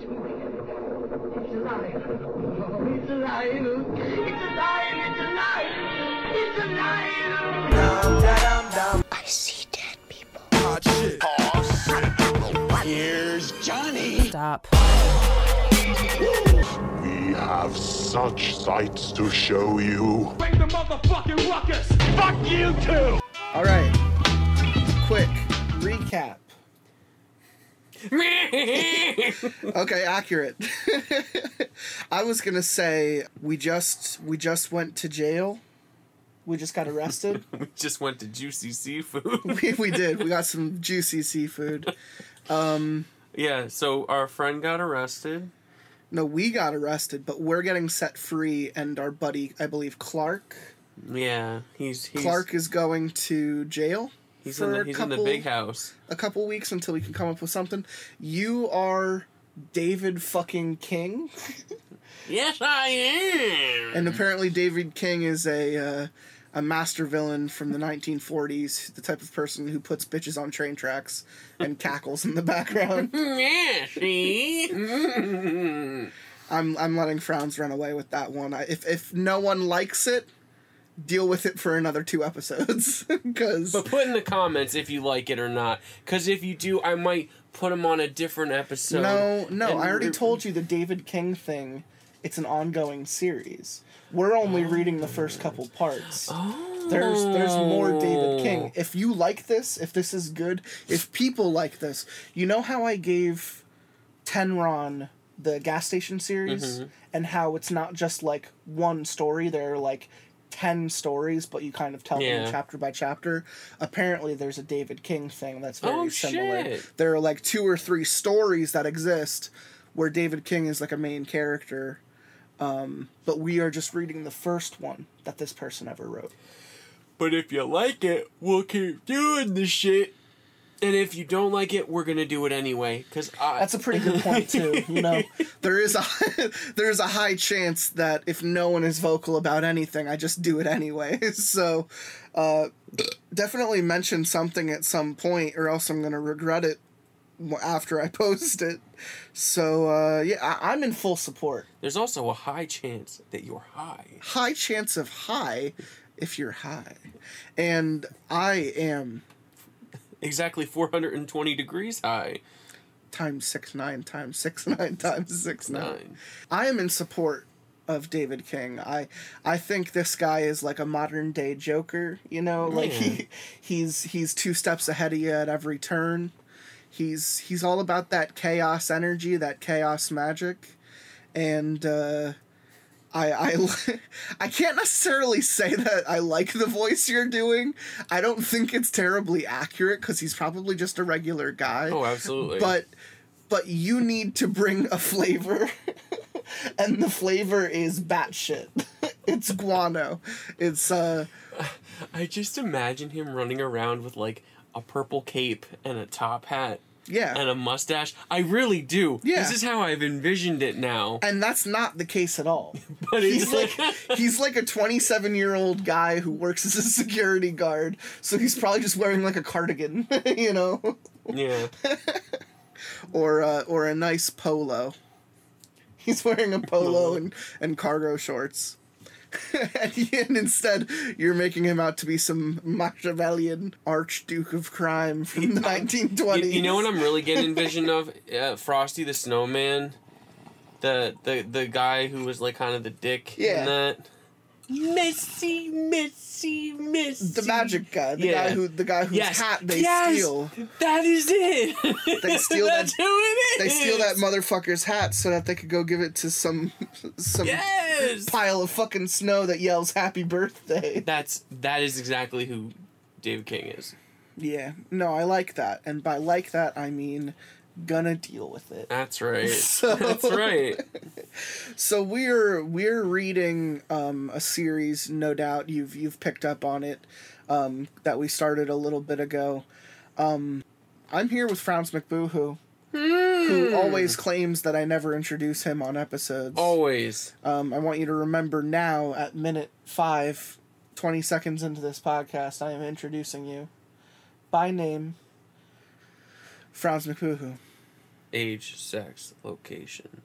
It's alive. Oh, it's alive. It's alive. It's alive. It's alive. I see dead people. Here's Johnny. Stop. We have such sights to show you. Bring the motherfucking ruckus. Fuck you too. All right. Quick recap. okay, accurate. I was gonna say we just we just went to jail. We just got arrested. We just went to Juicy Seafood. we, we did. We got some juicy seafood. Um, yeah, so our friend got arrested. No, we got arrested, but we're getting set free, and our buddy, I believe Clark, Yeah, he's, he's Clark is going to jail. He's for in the a he's in the couple- big house. A couple weeks until we can come up with something. You are David fucking King. Yes, I am. And apparently, David King is a uh, a master villain from the 1940s, the type of person who puts bitches on train tracks and cackles in the background. yeah, see. I'm I'm letting frowns run away with that one. I, if if no one likes it, deal with it for another two episodes because But put in the comments if you like it or not, because if you do, I might put them on a different episode. no no I already re- told you the David King thing. It's an ongoing series. We're only reading the first couple parts. There's there's more David oh. King. If you like this, if this is good, if people like this, you know how I gave Tenron the gas station series mm-hmm. and how it's not just like one story, there are like 10 stories, but you kind of tell Yeah. them chapter by chapter. Apparently, there's a David King thing that's very Oh, similar. shit. There are like two or three stories that exist where David King is like a main character. Um, but we are just reading the first one that this person ever wrote. But if you like it, we'll keep doing the shit. And if you don't like it, we're gonna do it anyway. Cause I, That's a pretty good point too. You know, there is a there is a high chance that if no one is vocal about anything, I just do it anyway. So, uh, definitely mention something at some point, or else I'm gonna regret it after I post it. So uh, yeah, I- I'm in full support. there's also a high chance that you're high. High chance of high, if you're high, and I am Exactly 420 degrees high. times six nine times six nine times six nine. Nine. I am in support of David King. I I think this guy is like a modern day Joker, you know, like he he's he's two steps ahead of you at every turn. He's he's all about that chaos energy, that chaos magic. And uh I I I can't necessarily say that I like the voice you're doing. I don't think it's terribly accurate cuz he's probably just a regular guy. Oh, absolutely. but but you need to bring a flavor. And the flavor is batshit. It's guano. It's uh I just imagine him running around with like a purple cape and a top hat yeah and a mustache. I really do. Yeah. This is how I've envisioned it now. and that's not the case at all But he's like he's like a 27 year old guy who works as a security guard so he's probably just wearing like a cardigan you know yeah. or uh, or a nice polo he's wearing a polo and, and cargo shorts and, instead you're making him out to be some Machiavellian archduke of crime from the 1920s You, you know what I'm really getting vision of? Uh, Frosty the Snowman. The, the the guy who was like kind of the dick Yeah. in that. Messy, messy, messy. the magic guy the Yeah. guy who the guy whose Yes. hat they yes! steal That is it. They steal that- That's who it is. they steal that motherfucker's hat so that they could go give it to some some Yes. pile of fucking snow that yells happy birthday That's that is exactly who David King is. yeah no i like that and by like that i mean gonna deal with it That's right. So- That's right. So we're we're reading um, a series, no doubt you've you've picked up on it, um, that we started a little bit ago. Um, I'm here with Frowns McBooHoo, who always claims that I never introduce him on episodes. Always. Um, I want you to remember now at minute five, 20 seconds into this podcast, I am introducing you by name, Frowns McBooHoo. Age, sex, location.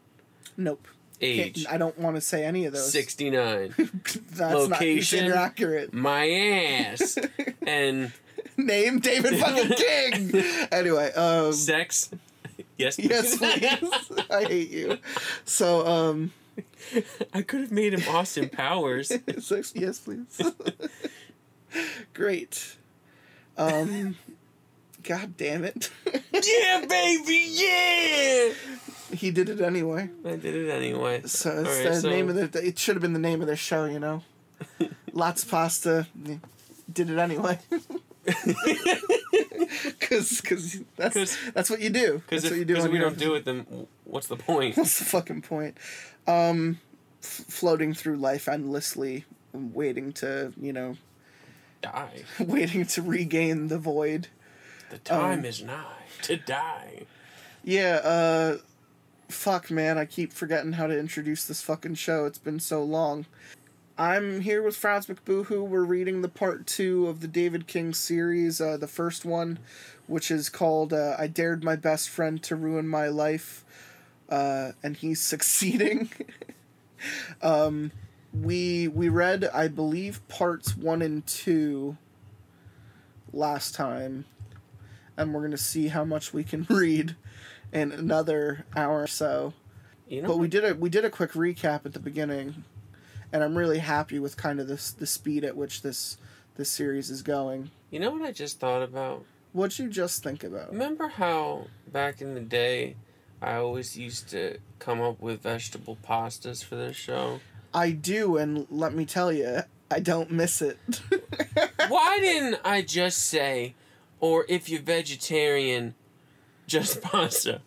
Nope. Age. Can't- I don't want to say any of those. 69. That's Location. not inaccurate. My ass. and Name David fucking King. anyway, um, sex. Yes. yes, please. I hate you. So, um, I could have made him Austin Powers. sex, yes, please. Great. Um, God damn it. yeah, baby, yeah! he did it anyway. I did it anyway. So it's the so- name of the. It should have been the name of their show, you know. Lots of pasta. Did it anyway. Because cause that's 'Cause- that's what you do. Because if, what you do. on we don't do it, then what's the point? What's the fucking point? Um, f- floating through life endlessly, waiting to you know, Die. waiting to regain the void. The time Um, is nigh to die. Yeah. Uh, fuck, man. I keep forgetting how to introduce this fucking show. It's been so long. I'm here with Frowns McBooHoo. We're reading the part two of the David King series, uh, the first one, which is called uh, I Dared My Best Friend to Ruin My Life, uh, and he's succeeding. um, we, we read, I believe, parts one and two last time, and we're going to see how much we can read in another hour or so You know, but we did a we did a quick recap at the beginning, and I'm really happy with kind of this the speed at which this this series is going. you know what I just thought about? What'd you just think about? Remember how back in the day, I always used to come up with vegetable pastas for this show? I do, and let me tell you, I don't miss it. Why didn't I just say, or if you're vegetarian, just pasta?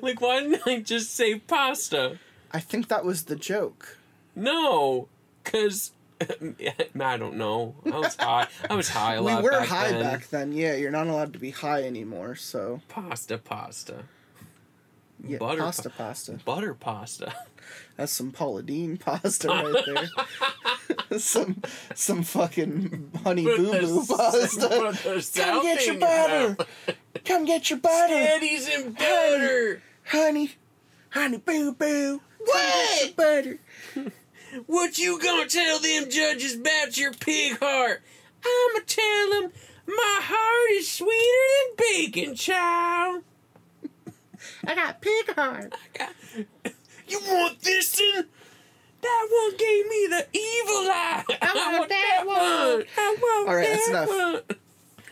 Like, why didn't I just say pasta? I think that was the joke. No, because I don't know. I was high. I was high a we lot. were back high then. back then. Yeah, you're not allowed to be high anymore. So Pasta, pasta, yeah, Butter pasta, pa- pasta. butter pasta. That's some Paula Deen pasta right there. some some fucking honey boo boo pasta. Come get your butter. Come get your butter. Eddie's and butter. honey, honey, boo boo. What? Butter. What you gonna tell them judges about your pig heart? I'ma tell them my heart is sweeter than bacon, child. I got pig heart. You want this one? That one gave me the evil eye. I, want that one. I want All right, that that's enough. one.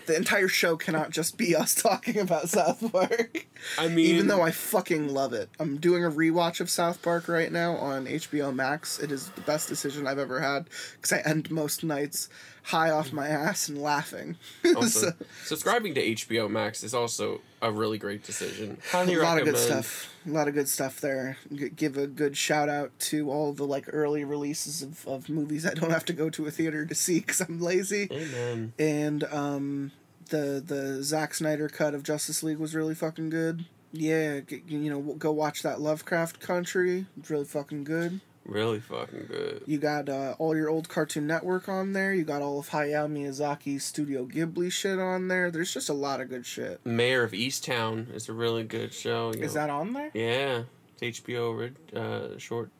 The entire show cannot just be us talking about South Park. I mean, Even though I fucking love it. I'm doing a rewatch of South Park right now on HBO Max. It is the best decision I've ever had because I end most nights high off my ass and laughing. also, So- subscribing to HBO Max is also a really great decision. Highly a lot of good stuff. A lot of good stuff there. G- give a good shout out to all the like early releases of, of movies I don't have to go to a theater to see because I'm lazy. Amen. And um, the the Zack Snyder cut of Justice League was really fucking good. Yeah, g- you know, go watch that Lovecraft Country. It's really fucking good. Really fucking good. You got uh, all your old Cartoon Network on there. You got all of Hayao Miyazaki's Studio Ghibli shit on there. There's just a lot of good shit. Mare of Easttown is a really good show. you Is know. that on there? Yeah, it's HBO uh, short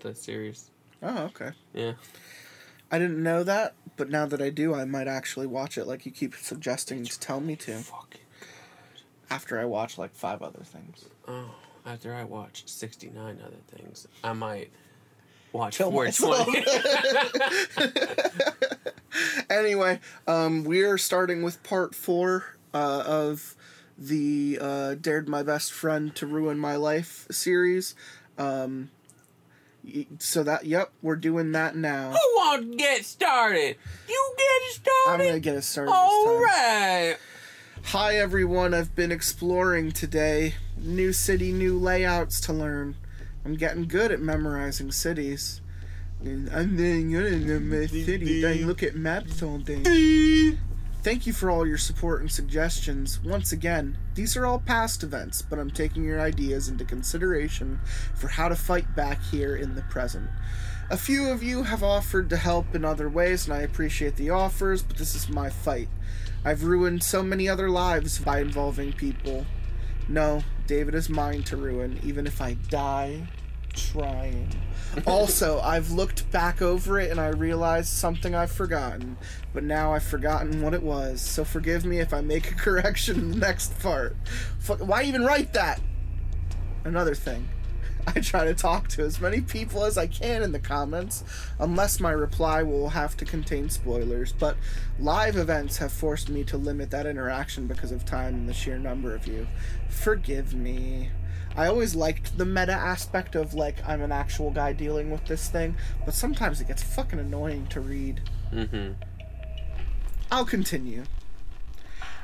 that series. Oh, okay. Yeah. I didn't know that, but now that I do, I might actually watch it like you keep suggesting to tell me to Fucking. after I watch like five other things. Oh, after I watch sixty nine other things, I might watch Kill four myself. twenty. Anyway, um, we're starting with part four uh, of the uh, Dared My Best Friend to Ruin My Life series. Um, so that, yep, we're doing that now. Who wants to get started? You get it I'm started. gonna get it started. this time. right. Hi everyone, I've been exploring today. New city, new layouts to learn. I'm getting good at memorizing cities. And I'm getting good at my city. I look at maps all day. Thank you for all your support and suggestions. Once again, these are all past events, but I'm taking your ideas into consideration for how to fight back here in the present. A few of you have offered to help in other ways, and I appreciate the offers, but this is my fight. I've ruined so many other lives by involving people. No, David is mine to ruin, even if I die trying. also, I've looked back over it and I realized something I've forgotten, but now I've forgotten what it was. So forgive me if I make a correction in the next part. Fuck, why even write that? Another thing. I try to talk to as many people as I can in the comments, unless my reply will have to contain spoilers, but live events have forced me to limit that interaction because of time and the sheer number of you. Forgive me. I always liked the meta aspect of like I'm an actual guy dealing with this thing, but sometimes it gets fucking annoying to read. Mm-hmm. I'll continue.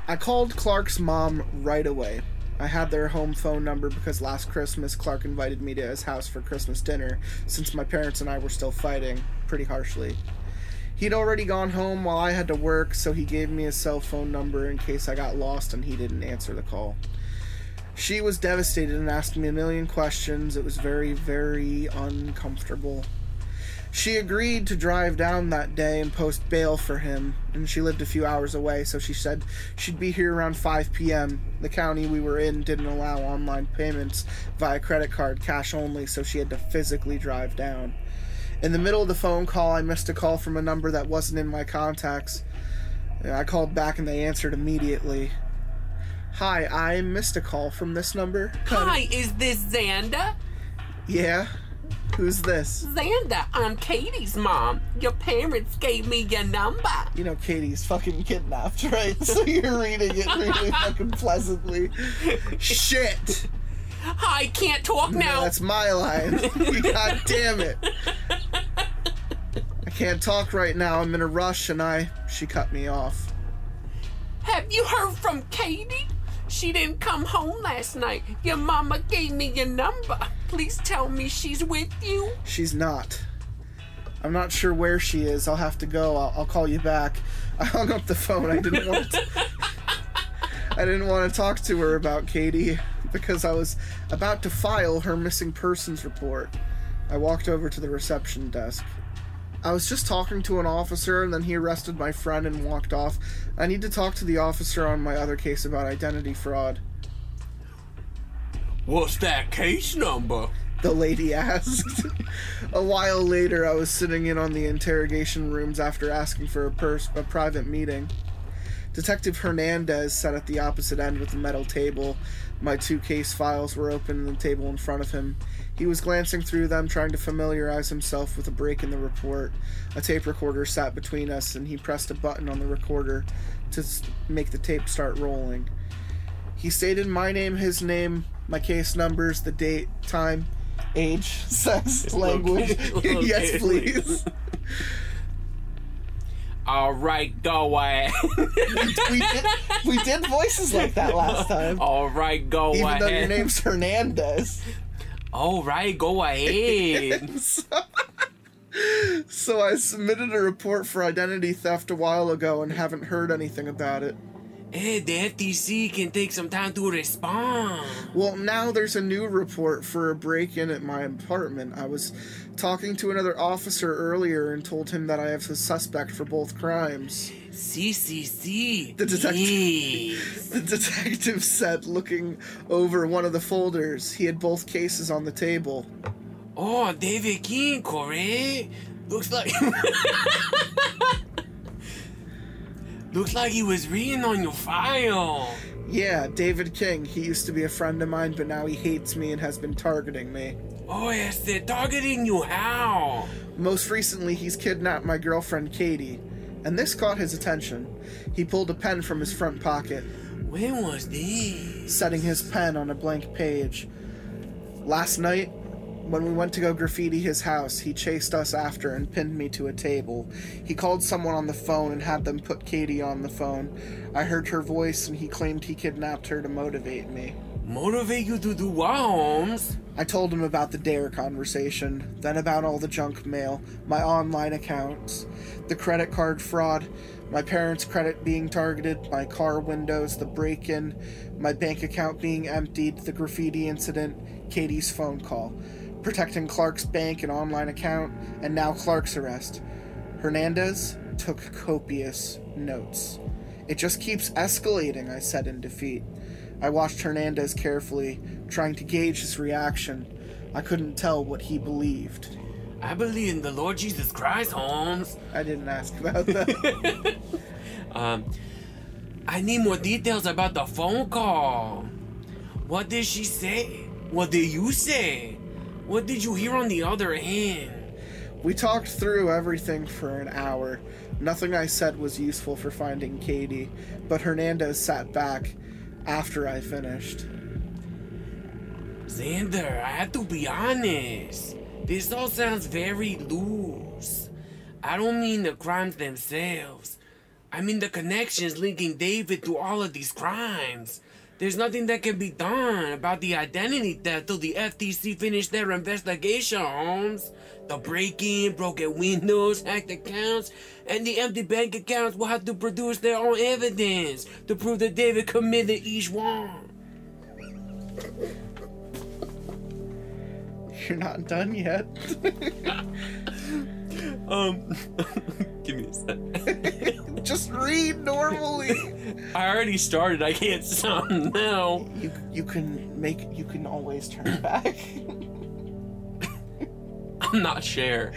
I called Clark's mom right away. I had their home phone number because last Christmas Clark invited me to his house for Christmas dinner since my parents and I were still fighting pretty harshly. He'd already gone home while I had to work, so he gave me his cell phone number in case I got lost and he didn't answer the call. She was devastated and asked me a million questions. It was very, very uncomfortable. She agreed to drive down that day and post bail for him, and she lived a few hours away, so she said she'd be here around 5 p.m. The county we were in didn't allow online payments via credit card, cash only, so she had to physically drive down. In the middle of the phone call, I missed a call from a number that wasn't in my contacts. I called back and they answered immediately. Hi, I missed a call from this number. Hi, is this Xander? Yeah? Who's this? Xander, I'm Katie's mom. Your parents gave me your number. You know Katie's fucking kidnapped, right? So you're reading it really fucking pleasantly. Shit! I can't talk No, now. that's my line. God damn it. I can't talk right now. I'm in a rush and I. She cut me off. Have you heard from Katie? She didn't come home last night. Your mama gave me your number. Please tell me she's with you. She's not. I'm not sure where she is. I'll have to go. I'll, I'll call you back. I hung up the phone. I didn't want to. I didn't want to talk to her about Katie because I was about to file her missing persons report. I walked over to the reception desk. I was just talking to an officer and then he arrested my friend and walked off. I need to talk to the officer on my other case about identity fraud. What's that case number? the lady asked. a while later, I was sitting in on the interrogation rooms after asking for a, pers- a private meeting. Detective Hernandez sat at the opposite end with a metal table. My two case files were open on the table in front of him. He was glancing through them, trying to familiarize himself with a break in the report. A tape recorder sat between us, and he pressed a button on the recorder to make the tape start rolling. He stated my name, his name, my case numbers, the date, time, age, sex, language. Yes, please. All right, go ahead. we did we did voices like that last time. All right, go Even ahead. though your name's Hernandez. All right, go ahead. So I submitted a report for identity theft a while ago and haven't heard anything about it. Hey, the FTC can take some time to respond. Well, now there's a new report for a break in at my apartment. I was talking to another officer earlier and told him that I have a suspect for both crimes. CCC. The detective- The detective said, looking over one of the folders. He had both cases on the table. Oh, David King, correct? Looks like. Looks like he was reading on your file. Yeah, David King. He used to be a friend of mine, but now he hates me and has been targeting me. Oh, yes, they're targeting you. How? Most recently, he's kidnapped my girlfriend Katie, and this caught his attention. He pulled a pen from his front pocket, When was this? setting his pen on a blank page. Last night, when we went to go graffiti his house, he chased us after and pinned me to a table. He called someone on the phone and had them put Katie on the phone. I heard her voice, and he claimed he kidnapped her to motivate me. Motivate you to do what, Holmes? I told him about the Dare conversation, then about all the junk mail, my online accounts, the credit card fraud, my parents' credit being targeted, my car windows, the break in, my bank account being emptied, the graffiti incident, Katie's phone call, protecting Clark's bank and online account, and now Clark's arrest. Hernandez took copious notes. It just keeps escalating, I said in defeat. I watched Hernandez carefully, trying to gauge his reaction. I couldn't tell what he believed. I believe in the Lord Jesus Christ, Holmes. I didn't ask about that. Um, I need more details about the phone call. What did she say? What did you say? What did you hear on the other end? we talked through everything for an hour. Nothing I said was useful for finding Katie, but Hernandez sat back after I finished. Xander, I have to be honest. This all sounds very loose. I don't mean the crimes themselves. I mean the connections linking David to all of these crimes. There's nothing that can be done about the identity theft till the FTC finish their investigation, Holmes. The break-in, broken windows, hacked accounts, and the empty bank accounts will have to produce their own evidence to prove that David committed each one. You're not done yet. Um, give me a sec. Just read normally. I already started. I can't stop now. you you can make you can always turn back. I'm not sure.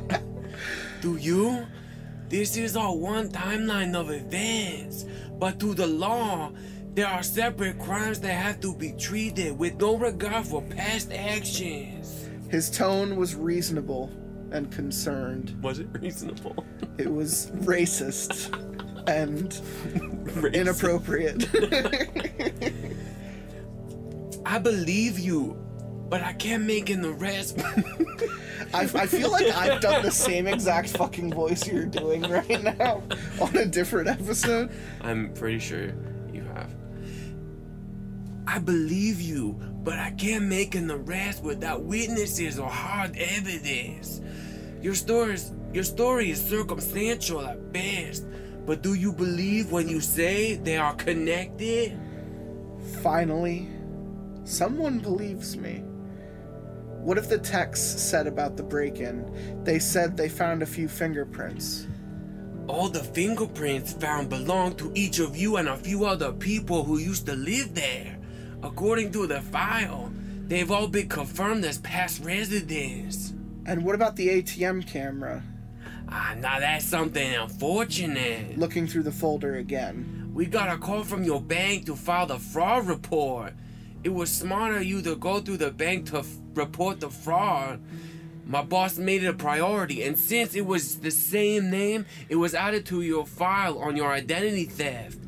Do you? This is all one timeline of events, but to the law, there are separate crimes that have to be treated with no regard for past actions. His tone was reasonable and concerned. Was it reasonable? It was racist and inappropriate. I believe you, but I can't make an arrest. I, I feel like I've done the same exact fucking voice you're doing right now on a different episode. I'm pretty sure you have. I believe you, but I can't make an arrest without witnesses or hard evidence. Your story is, your story is circumstantial at best, but do you believe when you say they are connected? Finally, someone believes me. What if the text said about the break in? They said they found a few fingerprints. All the fingerprints found belong to each of you and a few other people who used to live there. According to the file, they've all been confirmed as past residents. And what about the ATM camera? Ah, now that's something unfortunate. Looking through the folder again. We got a call from your bank to file the fraud report. It was smart of you to go through the bank to f- report the fraud. My boss made it a priority, and since it was the same name, it was added to your file on your identity theft.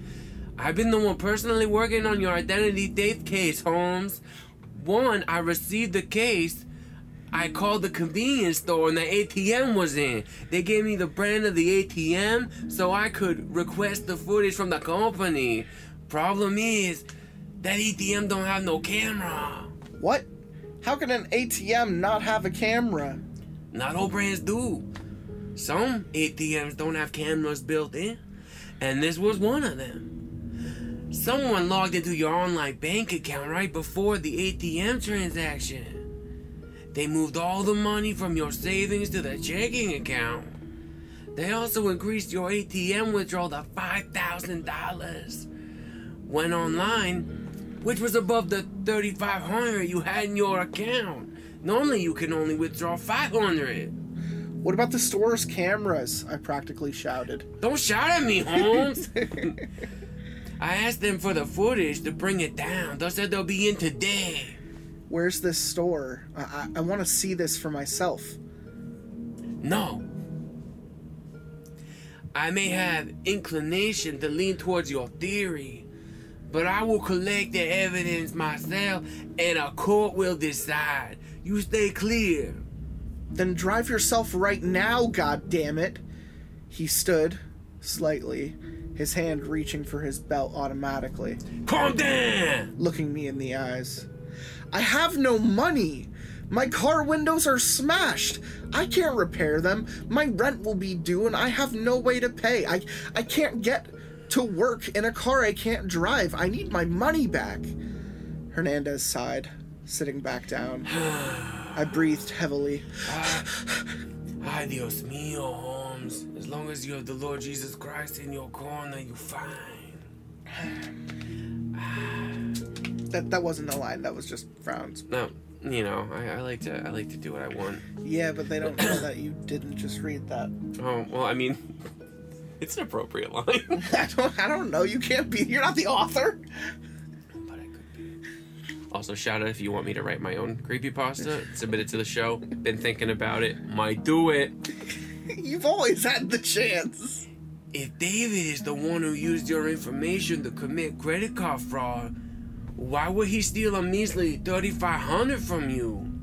I've been the one personally working on your identity theft case, Holmes. One, I received the case. I called the convenience store and the ATM was in. They gave me the brand of the ATM so I could request the footage from the company. Problem is, that ATM don't have no camera. What? How can an ATM not have a camera? Not all brands do. Some ATMs don't have cameras built in, and this was one of them. Someone logged into your online bank account right before the ATM transaction. They moved all the money from your savings to the checking account. They also increased your ATM withdrawal to $5,000. Went online, which was above the 3500 you had in your account. Normally you can only withdraw 500. What about the store's cameras? I practically shouted. Don't shout at me, Holmes. I asked them for the footage to bring it down. They said they'll be in today. Where's this store? I, I, I want to see this for myself. No. I may have inclination to lean towards your theory, but I will collect the evidence myself and a court will decide. You stay clear. Then drive yourself right now, god damn it. He stood, slightly, his hand reaching for his belt automatically, Calm down! looking me in the eyes. I have no money. My car windows are smashed. I can't repair them. My rent will be due and I have no way to pay. I I can't get to work in a car I can't drive. I need my money back. Hernandez sighed, sitting back down. I breathed heavily. Ay, Dios mío, Holmes. As long as you have the Lord Jesus Christ in your corner, you're fine. That that wasn't a line. That was just frowns. No, you know, I, I like to I like to do what I want. Yeah, but they don't know that you didn't just read that. Oh well, I mean, it's an appropriate line. I don't. I don't know. You can't be. You're not the author. but I could be. Also, shout out if you want me to write my own creepypasta, submit it to the show. Been thinking about it, might do it. You've always had the chance. If David is the one who used your information to commit credit card fraud, why would he steal a measly 3500 from you?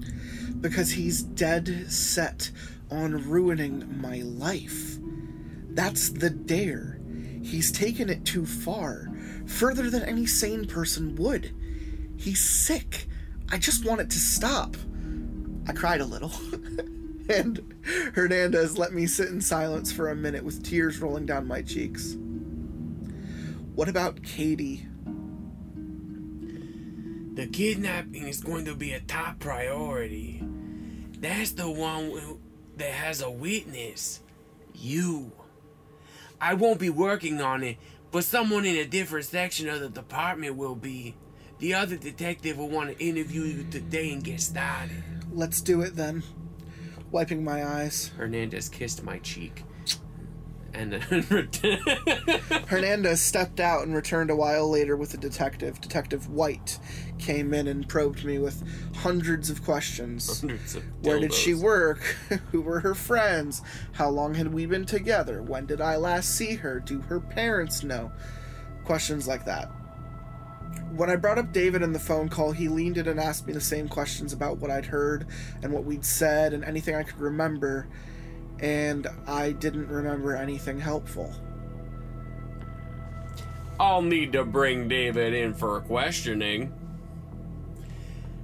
Because he's dead set on ruining my life. That's the dare. He's taken it too far, further than any sane person would. He's sick. I just want it to stop. I cried a little. and Hernandez let me sit in silence for a minute with tears rolling down my cheeks. What about Katie? The kidnapping is going to be a top priority. That's the one that has a witness. You. I won't be working on it, but someone in a different section of the department will be. The other detective will want to interview you today and get started. Let's do it then. Wiping my eyes. Hernandez kissed my cheek. And Hernandez stepped out and returned a while later with a detective. Detective White came in and probed me with hundreds of questions. Hundreds of Where did she work? Who were her friends? How long had we been together? When did I last see her? Do her parents know? Questions like that. When I brought up David in the phone call, he leaned in and asked me the same questions about what I'd heard and what we'd said and anything I could remember, and I didn't remember anything helpful. I'll need to bring David in for questioning.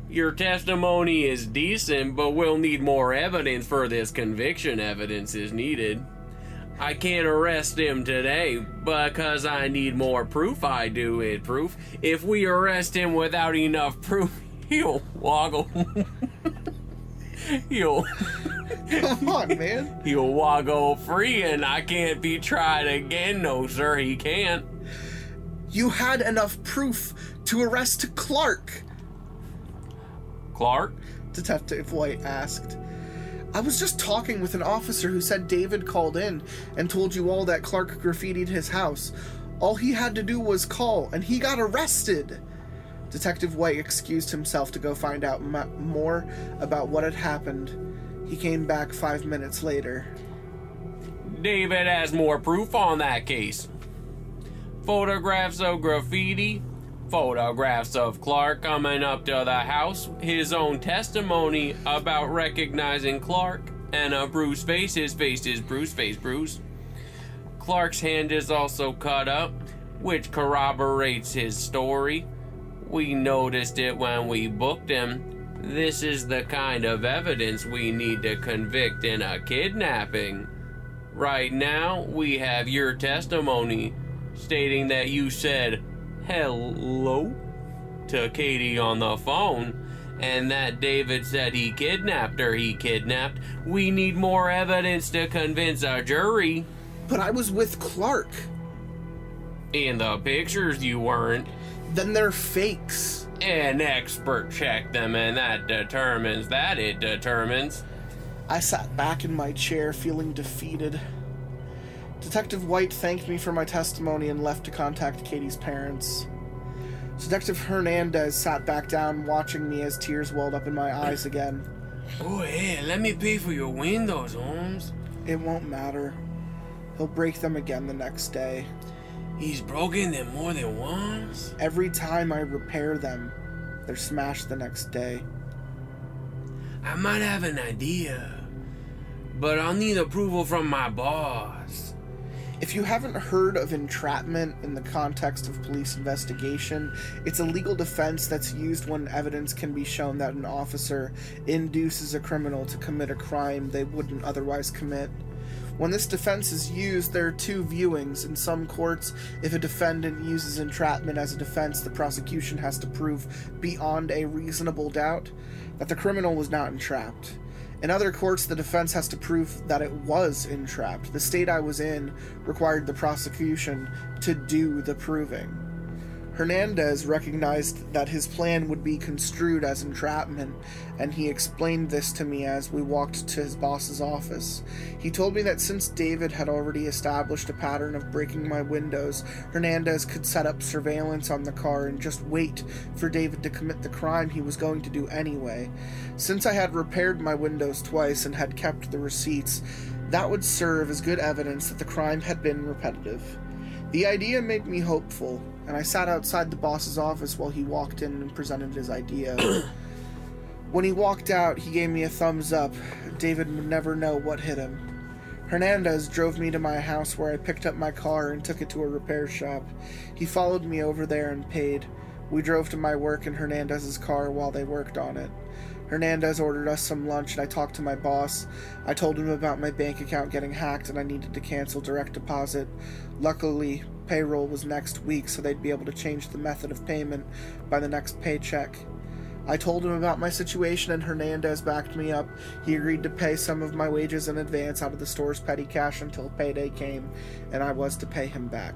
Your testimony is decent, but we'll need more evidence for this conviction evidence is needed. I can't arrest him today because I need more proof. I do it proof. If we arrest him without enough proof, he'll woggle. he'll Come on, man. he'll woggle free, and I can't be tried again. No, sir, he can't. You had enough proof to arrest Clark, Clark. Detective White asked. I was just talking with an officer who said David called in and told you all that Clark graffitied his house. All he had to do was call, and he got arrested. Detective White excused himself to go find out m- more about what had happened. He came back five minutes later. David has more proof on that case. Photographs of graffiti, photographs of Clark coming up to the house, his own testimony about recognizing Clark, and uh, a bruised face. His face is bruised, face bruised. Clark's hand is also cut up, which corroborates his story. We noticed it when we booked him. This is the kind of evidence we need to convict in a kidnapping. Right now, we have your testimony stating that you said hello to Katie on the phone and that David said he kidnapped her. He kidnapped. We need more evidence to convince a jury. But I was with Clark. In the pictures, you weren't. Then they're fakes. An expert checked them, and that determines that it determines. I sat back in my chair feeling defeated. Detective White thanked me for my testimony and left to contact Katie's parents. Detective Hernandez sat back down watching me as tears welled up in my eyes again. Oh, hey, let me pay for your windows, Holmes. It won't matter. He'll break them again the next day. He's broken them more than once. Every time I repair them, they're smashed the next day. I might have an idea, but I'll need approval from my boss. If you haven't heard of entrapment in the context of police investigation, it's a legal defense that's used when evidence can be shown that an officer induces a criminal to commit a crime they wouldn't otherwise commit. When this defense is used, there are two viewings. In some courts, if a defendant uses entrapment as a defense, the prosecution has to prove beyond a reasonable doubt that the criminal was not entrapped. In other courts, the defense has to prove that it was entrapped. The state I was in required the prosecution to do the proving. Hernandez recognized that his plan would be construed as entrapment, and he explained this to me as we walked to his boss's office. He told me that since David had already established a pattern of breaking my windows, Hernandez could set up surveillance on the car and just wait for David to commit the crime he was going to do anyway. Since I had repaired my windows twice and had kept the receipts, that would serve as good evidence that the crime had been repetitive. The idea made me hopeful, and I sat outside the boss's office while he walked in and presented his idea. when he walked out, he gave me a thumbs up. David would never know what hit him. Hernandez drove me to my house where I picked up my car and took it to a repair shop. He followed me over there and paid. We drove to my work in Hernandez's car while they worked on it. Hernandez ordered us some lunch and I talked to my boss. I told him about my bank account getting hacked and I needed to cancel direct deposit. Luckily, payroll was next week, so they'd be able to change the method of payment by the next paycheck. I told him about my situation and Hernandez backed me up. He agreed to pay some of my wages in advance out of the store's petty cash until payday came, and I was to pay him back.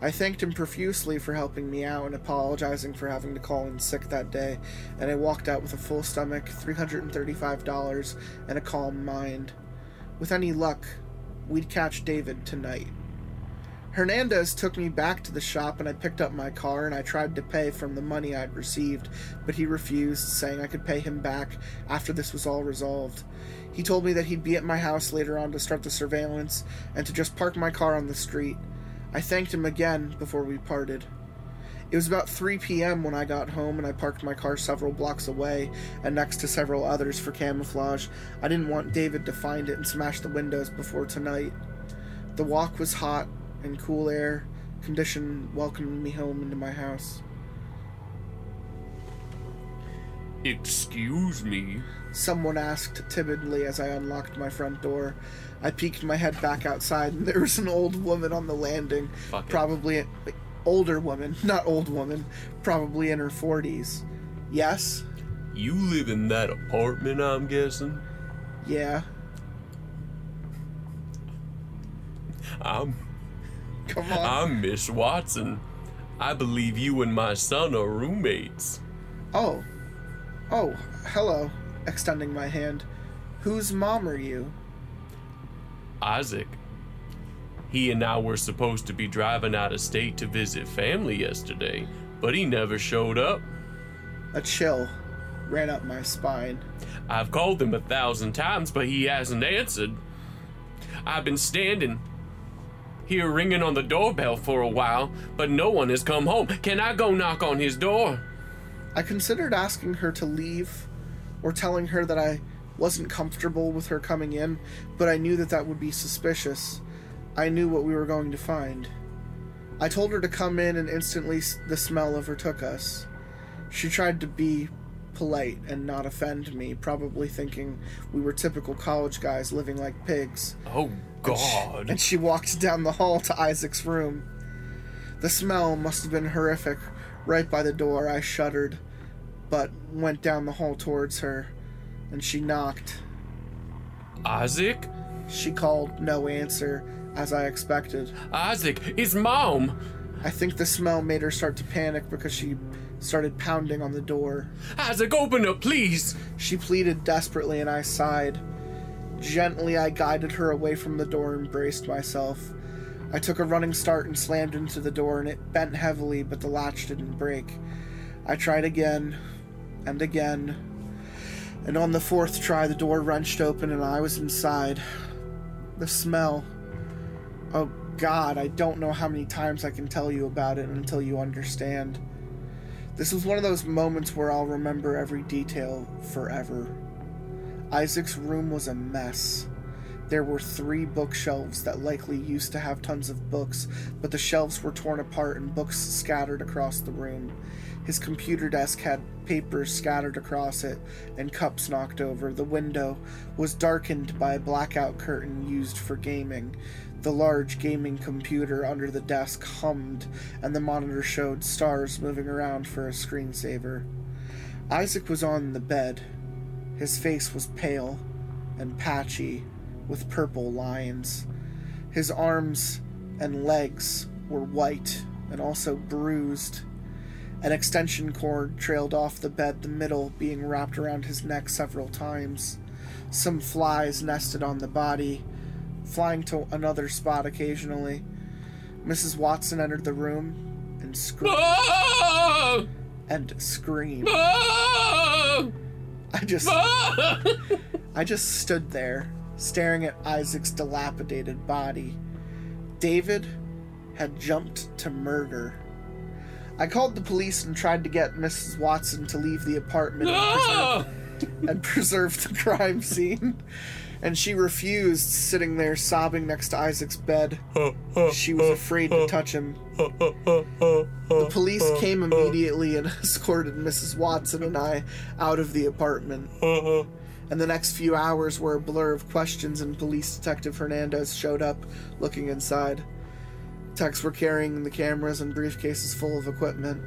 I thanked him profusely for helping me out and apologizing for having to call in sick that day, and I walked out with a full stomach, $335, and a calm mind. With any luck, we'd catch David tonight. Hernandez took me back to the shop and I picked up my car and I tried to pay from the money I'd received, but he refused, saying I could pay him back after this was all resolved. He told me that he'd be at my house later on to start the surveillance and to just park my car on the street. I thanked him again before we parted. It was about 3 p.m. when I got home and I parked my car several blocks away and next to several others for camouflage. I didn't want David to find it and smash the windows before tonight. The walk was hot and cool air condition welcomed me home into my house. Excuse me. Someone asked timidly as I unlocked my front door. I peeked my head back outside, and there was an old woman on the landing. Fuck it. probably older woman, not old woman, probably in her 40s. Yes? You live in that apartment, I'm guessing? Yeah. I'm Come on. I'm Miss Watson. I believe you and my son are roommates. oh. Oh, hello. Extending my hand. Whose mom are you? Isaac. He and I were supposed to be driving out of state to visit family yesterday, but he never showed up. A chill ran up my spine. I've called him a thousand times, but he hasn't answered. I've been standing here ringing on the doorbell for a while, but no one has come home. Can I go knock on his door? I considered asking her to leave or telling her that I wasn't comfortable with her coming in, but I knew that that would be suspicious. I knew what we were going to find. I told her to come in, and instantly the smell overtook us. She tried to be polite and not offend me, probably thinking we were typical college guys living like pigs. Oh, God. And she walked down the hall to Isaac's room. The smell must have been horrific. Right by the door, I shuddered, but went down the hall towards her, and she knocked. Isaac? She called, no answer, as I expected. Isaac, it's mom. I think the smell made her start to panic because she started pounding on the door. Isaac, open up, please. She pleaded desperately, and I sighed. Gently, I guided her away from the door and braced myself. I took a running start and slammed into the door, and it bent heavily, but the latch didn't break. I tried again and again, and on the fourth try, the door wrenched open and I was inside. The smell. Oh, God, I don't know how many times I can tell you about it until you understand. This was one of those moments where I'll remember every detail forever. Isaac's room was a mess. There were three bookshelves that likely used to have tons of books, but the shelves were torn apart and books scattered across the room. His computer desk had papers scattered across it and cups knocked over. The window was darkened by a blackout curtain used for gaming. The large gaming computer under the desk hummed, and the monitor showed stars moving around for a screensaver. Isaac was on the bed. His face was pale and patchy, with purple lines. His arms and legs were white and also bruised. An extension cord trailed off the bed, the middle being wrapped around his neck several times. Some flies nested on the body, flying to another spot occasionally. Mrs. Watson entered the room and screamed. And screamed. I just! I just stood there, staring at Isaac's dilapidated body. David had jumped to murder. I called the police and tried to get Mrs. Watson to leave the apartment and preserve, and preserve the crime scene. And she refused, sitting there sobbing next to Isaac's bed. She was afraid to touch him. The police came immediately and escorted Mrs. Watson and I out of the apartment. And the next few hours were a blur of questions, and police detective Hernandez showed up looking inside. Techs were carrying the cameras and briefcases full of equipment,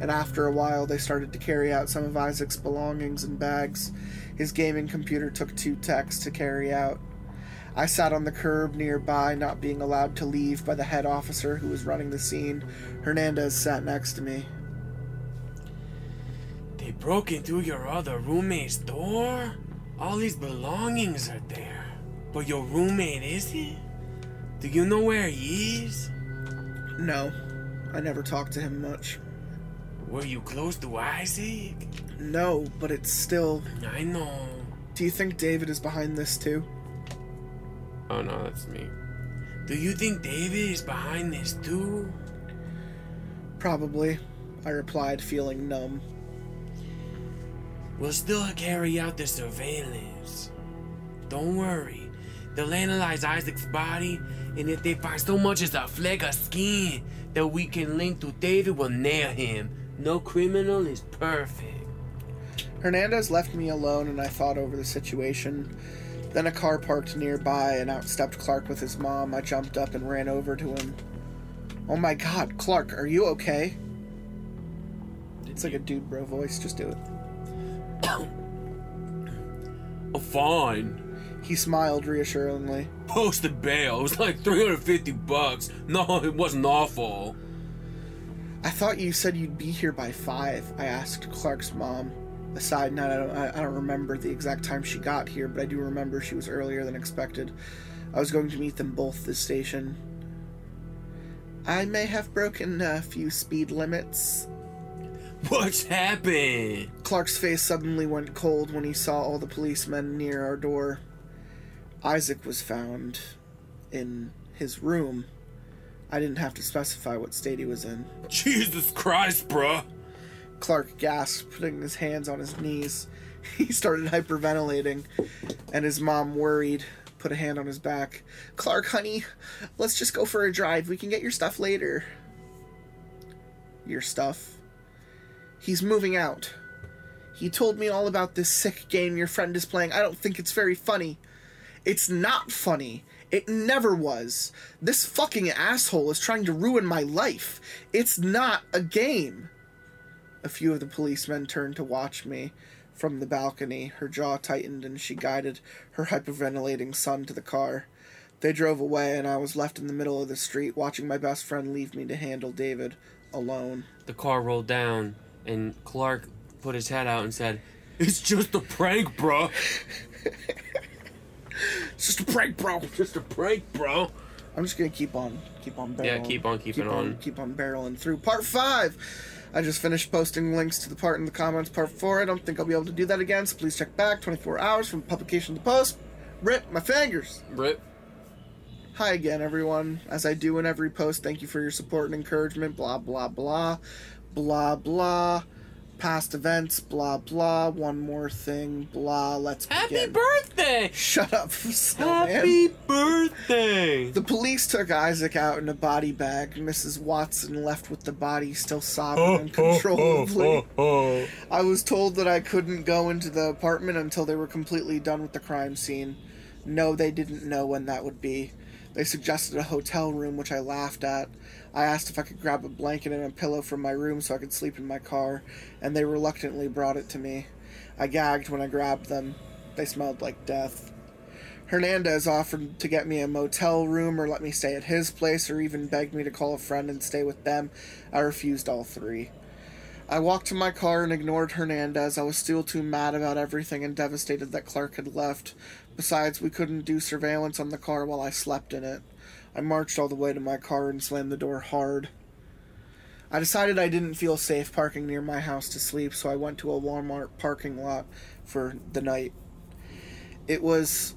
and after a while, they started to carry out some of Isaac's belongings in bags. His gaming computer took two techs to carry out. I sat on the curb nearby, not being allowed to leave by the head officer who was running the scene. Hernandez sat next to me. They broke into your other roommate's door? All his belongings are there. But your roommate isn't? Do you know where he is? No, I never talked to him much. Were you close to Isaac? No, but it's still. I know. Do you think David is behind this too? Oh no, that's me. Do you think David is behind this too? Probably, I replied, feeling numb. We'll still carry out the surveillance. Don't worry. They'll analyze Isaac's body, and if they find so much as a fleck of skin that we can link to David, we'll nail him. No criminal is perfect. Hernandez left me alone and I thought over the situation. Then a car parked nearby and out stepped Clark with his mom. I jumped up and ran over to him. Oh my god, Clark, are you okay? It's like a dude bro voice, just do it. Oh, fine. He smiled reassuringly. Posted bail. It was like 350 bucks. No, it wasn't awful. I thought you said you'd be here by five, I asked Clark's mom. A side note, I don't, I I don't remember the exact time she got here, but I do remember she was earlier than expected. I was going to meet them both at the station. I may have broken a few speed limits. What's happened? Clark's face suddenly went cold when he saw all the policemen near our door. Isaac was found in his room. I didn't have to specify what state he was in. Jesus Christ, bruh. Clark gasped, putting his hands on his knees. He started hyperventilating, and his mom, worried, put a hand on his back. Clark, honey, let's just go for a drive. We can get your stuff later. Your stuff? He's moving out. He told me all about this sick game your friend is playing. I don't think it's very funny. It's not funny. It never was. This fucking asshole is trying to ruin my life. It's not a game. A few of the policemen turned to watch me from the balcony. Her jaw tightened and she guided her hyperventilating son to the car. They drove away, and I was left in the middle of the street watching my best friend leave me to handle David alone. The car rolled down, and Clark put his head out and said, It's just a prank, bro. It's just a prank, bro. Just a prank, bro. I'm just gonna keep on, keep on barreling. Yeah, keep on keeping keep on. keep on barreling through part five. I just finished posting links to the part in the comments. Part four. I don't think I'll be able to do that again, so please check back. 24 hours from publication to post. Rip my fingers. Rip. Hi again, everyone. As I do in every post, thank you for your support and encouragement. Blah blah blah, blah blah. Past events. Blah blah. One more thing. Blah. Let's Happy begin. birthday! Shut up, Snowman. Happy birthday! The police took Isaac out in a body bag. Mrs. Watson left with the body still sobbing oh, oh, uncontrollably. Oh, I was told that I couldn't go into the apartment until they were completely done with the crime scene. No, they didn't know when that would be. They suggested a hotel room, which I laughed at. I asked if I could grab a blanket and a pillow from my room so I could sleep in my car, and they reluctantly brought it to me. I gagged when I grabbed them. They smelled like death. Hernandez offered to get me a motel room or let me stay at his place or even begged me to call a friend and stay with them. I refused all three. I walked to my car and ignored Hernandez. I was still too mad about everything and devastated that Clark had left. Besides, we couldn't do surveillance on the car while I slept in it. I marched all the way to my car and slammed the door hard. I decided I didn't feel safe parking near my house to sleep, so I went to a Walmart parking lot for the night. It was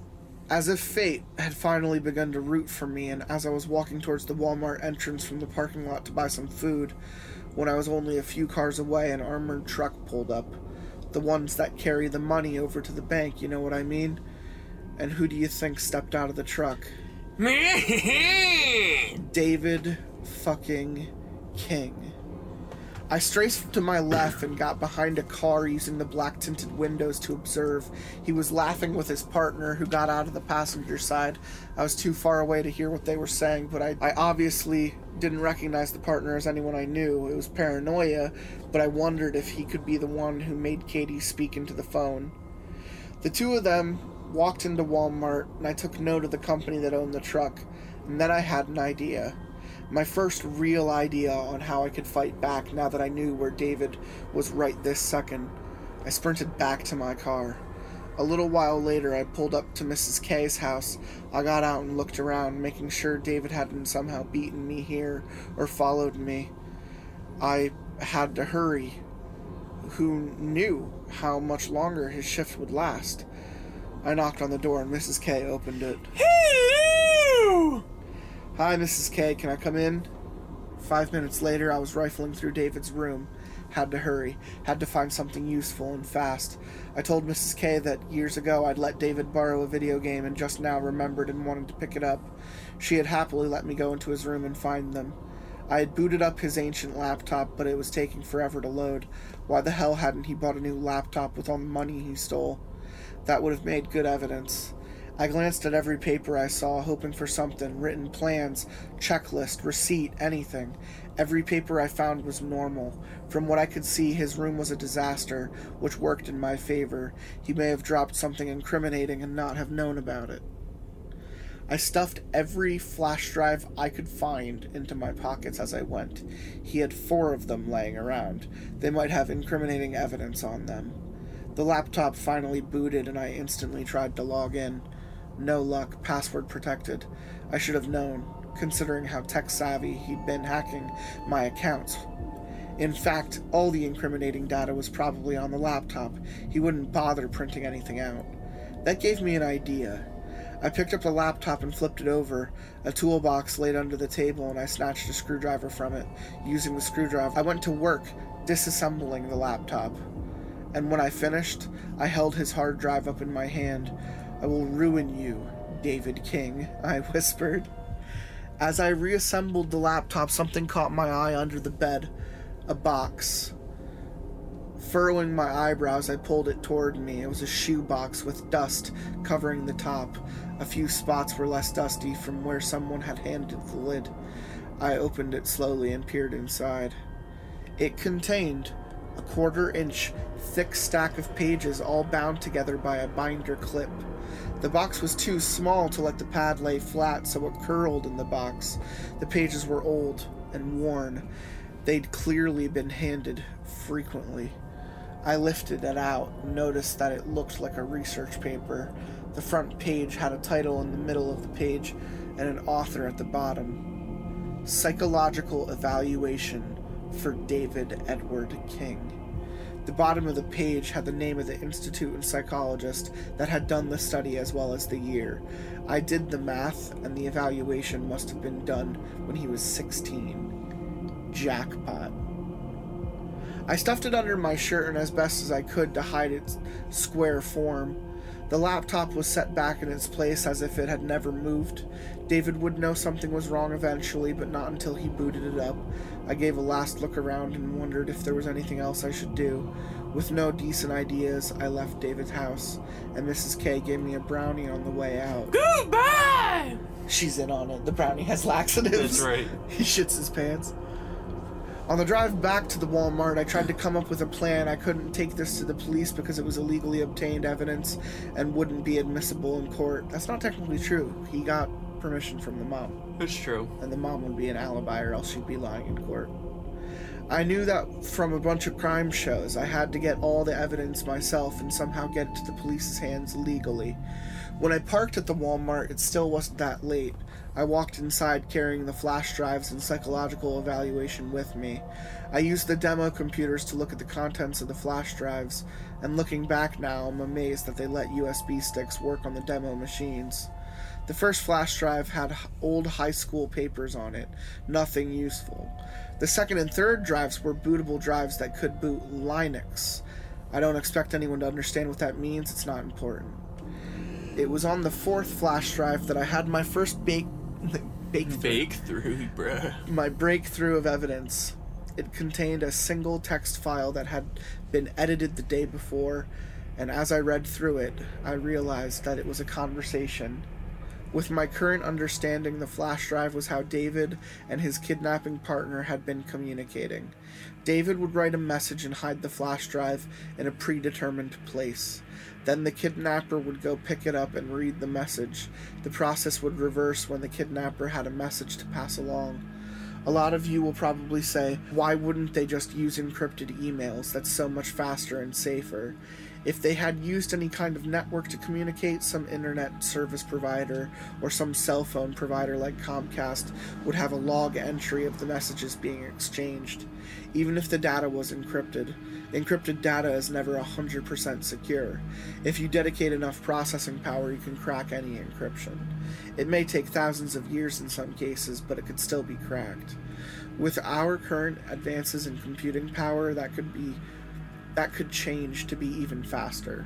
as if fate had finally begun to root for me, and as I was walking towards the Walmart entrance from the parking lot to buy some food, when I was only a few cars away, an armored truck pulled up. The ones that carry the money over to the bank, you know what I mean? And who do you think stepped out of the truck? Me David fucking King. I strafed to my left and got behind a car using the black tinted windows to observe. He was laughing with his partner, who got out of the passenger side. I was too far away to hear what they were saying, but I, I obviously didn't recognize the partner as anyone I knew. It was paranoia, but I wondered if he could be the one who made Katie speak into the phone. The two of them walked into Walmart, and I took note of the company that owned the truck, and then I had an idea. My first real idea on how I could fight back now that I knew where David was right this second. I sprinted back to my car. A little while later, I pulled up to Mrs. K's house. I got out and looked around, making sure David hadn't somehow beaten me here or followed me. I had to hurry. Who knew how much longer his shift would last? I knocked on the door and Mrs. K opened it. Hello! Hi, Mrs. K, can I come in? Five minutes later, I was rifling through David's room. Had to hurry. Had to find something useful and fast. I told Mrs. K that years ago I'd let David borrow a video game and just now remembered and wanted to pick it up. She had happily let me go into his room and find them. I had booted up his ancient laptop, but it was taking forever to load. Why the hell hadn't he bought a new laptop with all the money he stole? That would have made good evidence. I glanced at every paper I saw, hoping for something written plans, checklist, receipt, anything. Every paper I found was normal. From what I could see, his room was a disaster, which worked in my favor. He may have dropped something incriminating and not have known about it. I stuffed every flash drive I could find into my pockets as I went. He had four of them laying around. They might have incriminating evidence on them. The laptop finally booted and I instantly tried to log in. No luck, password protected. I should have known, considering how tech savvy he'd been hacking my account. In fact, all the incriminating data was probably on the laptop. He wouldn't bother printing anything out. That gave me an idea. I picked up the laptop and flipped it over. A toolbox laid under the table, and I snatched a screwdriver from it. Using the screwdriver, I went to work disassembling the laptop. And when I finished, I held his hard drive up in my hand. I will ruin you, David King, I whispered. As I reassembled the laptop, something caught my eye under the bed a box. Furrowing my eyebrows, I pulled it toward me. It was a shoe box with dust covering the top. A few spots were less dusty from where someone had handed the lid. I opened it slowly and peered inside. It contained a quarter inch thick stack of pages all bound together by a binder clip. The box was too small to let the pad lay flat, so it curled in the box. The pages were old and worn. They'd clearly been handed frequently. I lifted it out noticed that it looked like a research paper. The front page had a title in the middle of the page and an author at the bottom Psychological Evaluation for David Edward King. The bottom of the page had the name of the institute and psychologist that had done the study as well as the year. I did the math, and the evaluation must have been done when he was 16. Jackpot. I stuffed it under my shirt and as best as I could to hide its square form. The laptop was set back in its place as if it had never moved. David would know something was wrong eventually, but not until he booted it up. I gave a last look around and wondered if there was anything else I should do. With no decent ideas, I left David's house, and Mrs. K gave me a brownie on the way out. Goodbye! She's in on it. The brownie has laxatives. That's right. He shits his pants. On the drive back to the Walmart, I tried to come up with a plan. I couldn't take this to the police because it was illegally obtained evidence and wouldn't be admissible in court. That's not technically true. He got permission from the mom, That's true. and the mom would be an alibi or else she'd be lying in court. I knew that from a bunch of crime shows. I had to get all the evidence myself and somehow get it to the police's hands legally. When I parked at the Walmart, it still wasn't that late. I walked inside carrying the flash drives and psychological evaluation with me. I used the demo computers to look at the contents of the flash drives, and looking back now, I'm amazed that they let USB sticks work on the demo machines. The first flash drive had old high school papers on it, nothing useful. The second and third drives were bootable drives that could boot Linux. I don't expect anyone to understand what that means, it's not important. It was on the fourth flash drive that I had my first bake, bake Bake through, bruh. my breakthrough of evidence. It contained a single text file that had been edited the day before, and as I read through it, I realized that it was a conversation. With my current understanding, the flash drive was how David and his kidnapping partner had been communicating. David would write a message and hide the flash drive in a predetermined place. Then the kidnapper would go pick it up and read the message. The process would reverse when the kidnapper had a message to pass along. A lot of you will probably say, why wouldn't they just use encrypted emails? That's so much faster and safer. If they had used any kind of network to communicate, some internet service provider or some cell phone provider like Comcast would have a log entry of the messages being exchanged. Even if the data was encrypted, encrypted data is never 100% secure. If you dedicate enough processing power, you can crack any encryption. It may take thousands of years in some cases, but it could still be cracked. With our current advances in computing power, that could be that could change to be even faster.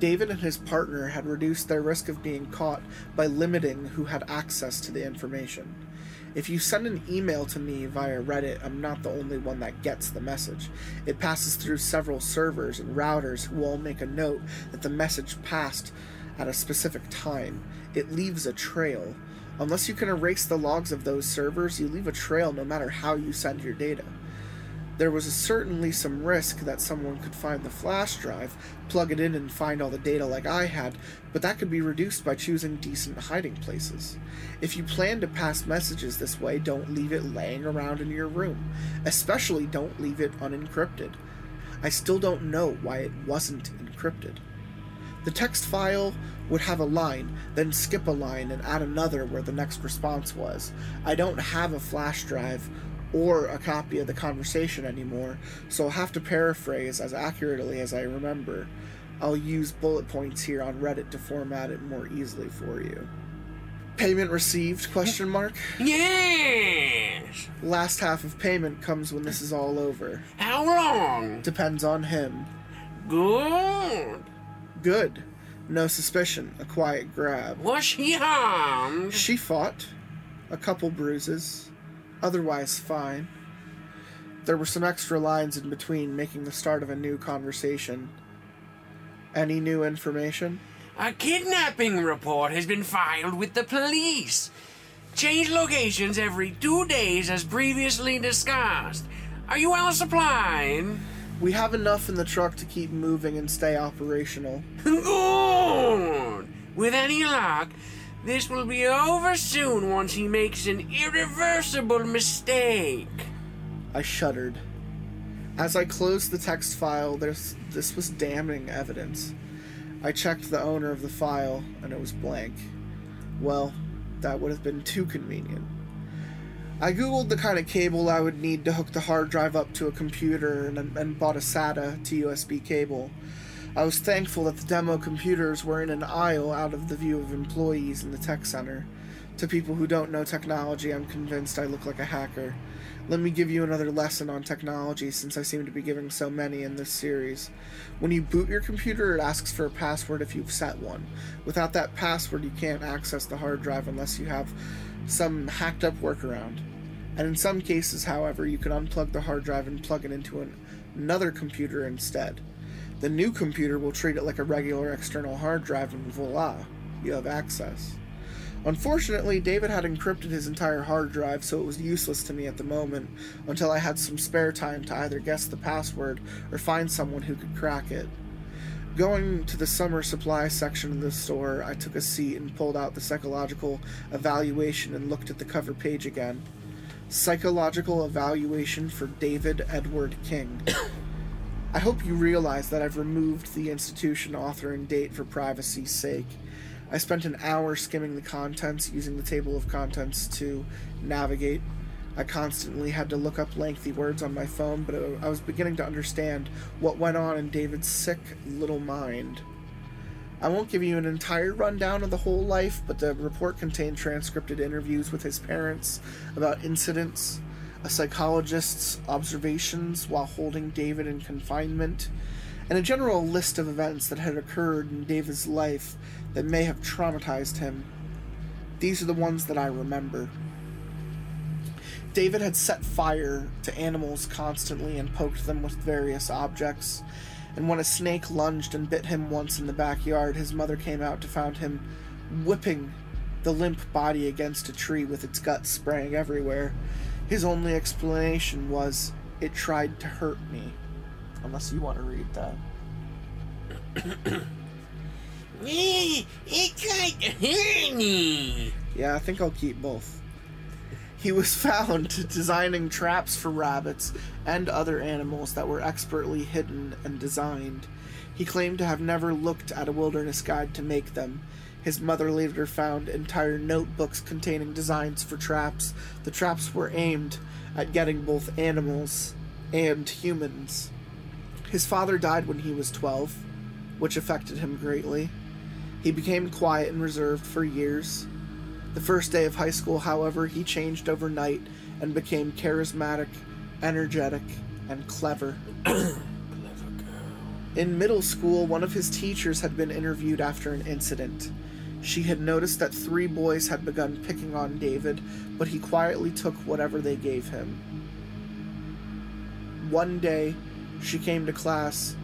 David and his partner had reduced their risk of being caught by limiting who had access to the information. If you send an email to me via Reddit, I'm not the only one that gets the message. It passes through several servers and routers who all make a note that the message passed at a specific time. It leaves a trail. Unless you can erase the logs of those servers, you leave a trail no matter how you send your data. There was certainly some risk that someone could find the flash drive, plug it in, and find all the data like I had, but that could be reduced by choosing decent hiding places. If you plan to pass messages this way, don't leave it laying around in your room. Especially don't leave it unencrypted. I still don't know why it wasn't encrypted. The text file would have a line, then skip a line and add another where the next response was. I don't have a flash drive or a copy of the conversation anymore, so I'll have to paraphrase as accurately as I remember. I'll use bullet points here on Reddit to format it more easily for you. Payment received? Question mark. Yes! Last half of payment comes when this is all over. How long? Depends on him. Good. Good. No suspicion. A quiet grab. Was she harmed? She fought. A couple bruises. Otherwise fine. There were some extra lines in between, making the start of a new conversation. Any new information? A kidnapping report has been filed with the police. Change locations every two days as previously discussed. Are you well supplied? We have enough in the truck to keep moving and stay operational. Good. With any luck, this will be over soon once he makes an irreversible mistake. I shuddered. As I closed the text file, this, this was damning evidence. I checked the owner of the file, and it was blank. Well, that would have been too convenient. I googled the kind of cable I would need to hook the hard drive up to a computer and, and bought a SATA to USB cable. I was thankful that the demo computers were in an aisle out of the view of employees in the tech center. To people who don't know technology, I'm convinced I look like a hacker. Let me give you another lesson on technology since I seem to be giving so many in this series. When you boot your computer, it asks for a password if you've set one. Without that password, you can't access the hard drive unless you have some hacked up workaround. And in some cases, however, you can unplug the hard drive and plug it into an, another computer instead. The new computer will treat it like a regular external hard drive, and voila, you have access. Unfortunately, David had encrypted his entire hard drive, so it was useless to me at the moment until I had some spare time to either guess the password or find someone who could crack it. Going to the summer supply section of the store, I took a seat and pulled out the psychological evaluation and looked at the cover page again. Psychological Evaluation for David Edward King. I hope you realize that I've removed the institution, author, and date for privacy's sake. I spent an hour skimming the contents using the table of contents to navigate. I constantly had to look up lengthy words on my phone, but I was beginning to understand what went on in David's sick little mind. I won't give you an entire rundown of the whole life, but the report contained transcripted interviews with his parents about incidents, a psychologist's observations while holding David in confinement, and a general list of events that had occurred in David's life that may have traumatized him. These are the ones that I remember. David had set fire to animals constantly and poked them with various objects, and when a snake lunged and bit him once in the backyard, his mother came out to find him whipping the limp body against a tree with its guts spraying everywhere. His only explanation was, it tried to hurt me. Unless you want to read that. it tried to hurt me. Yeah, I think I'll keep both. He was found designing traps for rabbits and other animals that were expertly hidden and designed. He claimed to have never looked at a wilderness guide to make them. His mother later found entire notebooks containing designs for traps. The traps were aimed at getting both animals and humans. His father died when he was 12, which affected him greatly. He became quiet and reserved for years. The first day of high school, however, he changed overnight and became charismatic, energetic, and clever. In middle school, one of his teachers had been interviewed after an incident. She had noticed that three boys had begun picking on David, but he quietly took whatever they gave him. One day, she came to class,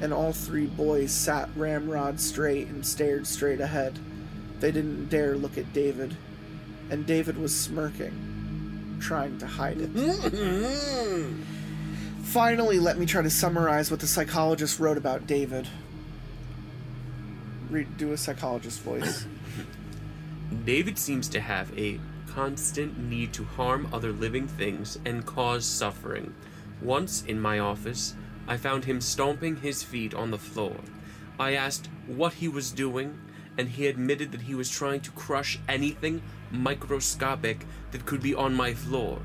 and all three boys sat ramrod straight and stared straight ahead. They didn't dare look at David, and David was smirking, trying to hide it. Finally, let me try to summarize what the psychologist wrote about David. Do a psychologist voice. David seems to have a constant need to harm other living things and cause suffering. Once in my office, I found him stomping his feet on the floor. I asked what he was doing, and he admitted that he was trying to crush anything microscopic that could be on my floor.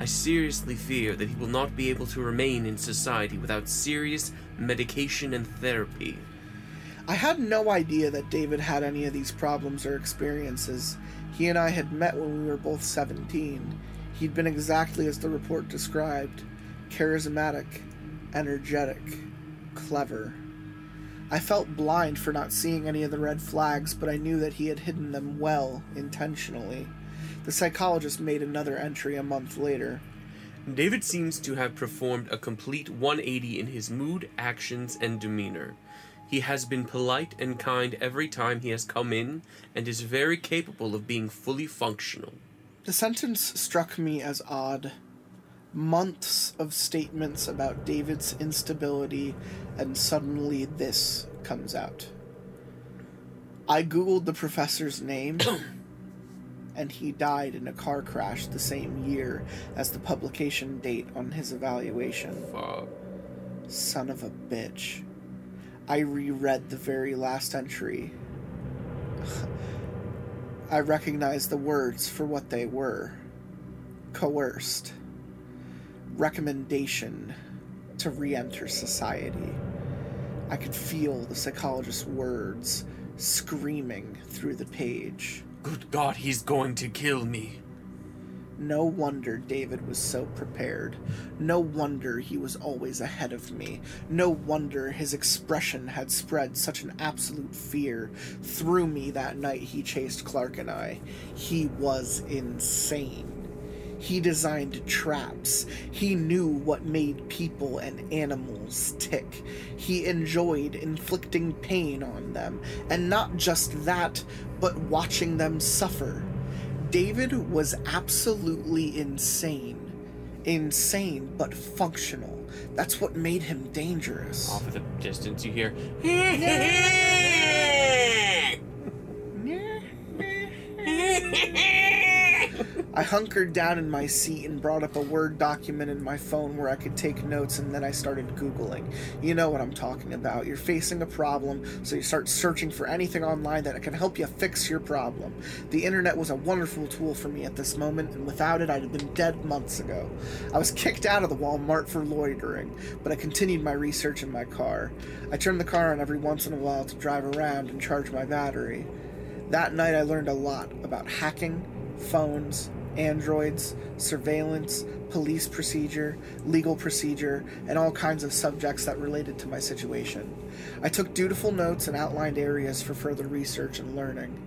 I seriously fear that he will not be able to remain in society without serious medication and therapy. I had no idea that David had any of these problems or experiences. He and I had met when we were both 17. He'd been exactly as the report described charismatic, energetic, clever. I felt blind for not seeing any of the red flags, but I knew that he had hidden them well, intentionally. The psychologist made another entry a month later. David seems to have performed a complete 180 in his mood, actions, and demeanor. He has been polite and kind every time he has come in and is very capable of being fully functional. The sentence struck me as odd. Months of statements about David's instability, and suddenly this comes out. I googled the professor's name, and he died in a car crash the same year as the publication date on his evaluation. Fuck. Son of a bitch. I reread the very last entry. I recognized the words for what they were coerced, recommendation to re enter society. I could feel the psychologist's words screaming through the page. Good God, he's going to kill me. No wonder David was so prepared. No wonder he was always ahead of me. No wonder his expression had spread such an absolute fear through me that night he chased Clark and I. He was insane. He designed traps. He knew what made people and animals tick. He enjoyed inflicting pain on them. And not just that, but watching them suffer. David was absolutely insane. Insane, but functional. That's what made him dangerous. Off in the distance, you hear. I hunkered down in my seat and brought up a Word document in my phone where I could take notes, and then I started Googling. You know what I'm talking about. You're facing a problem, so you start searching for anything online that can help you fix your problem. The internet was a wonderful tool for me at this moment, and without it, I'd have been dead months ago. I was kicked out of the Walmart for loitering, but I continued my research in my car. I turned the car on every once in a while to drive around and charge my battery. That night, I learned a lot about hacking, phones, androids, surveillance, police procedure, legal procedure, and all kinds of subjects that related to my situation. I took dutiful notes and outlined areas for further research and learning.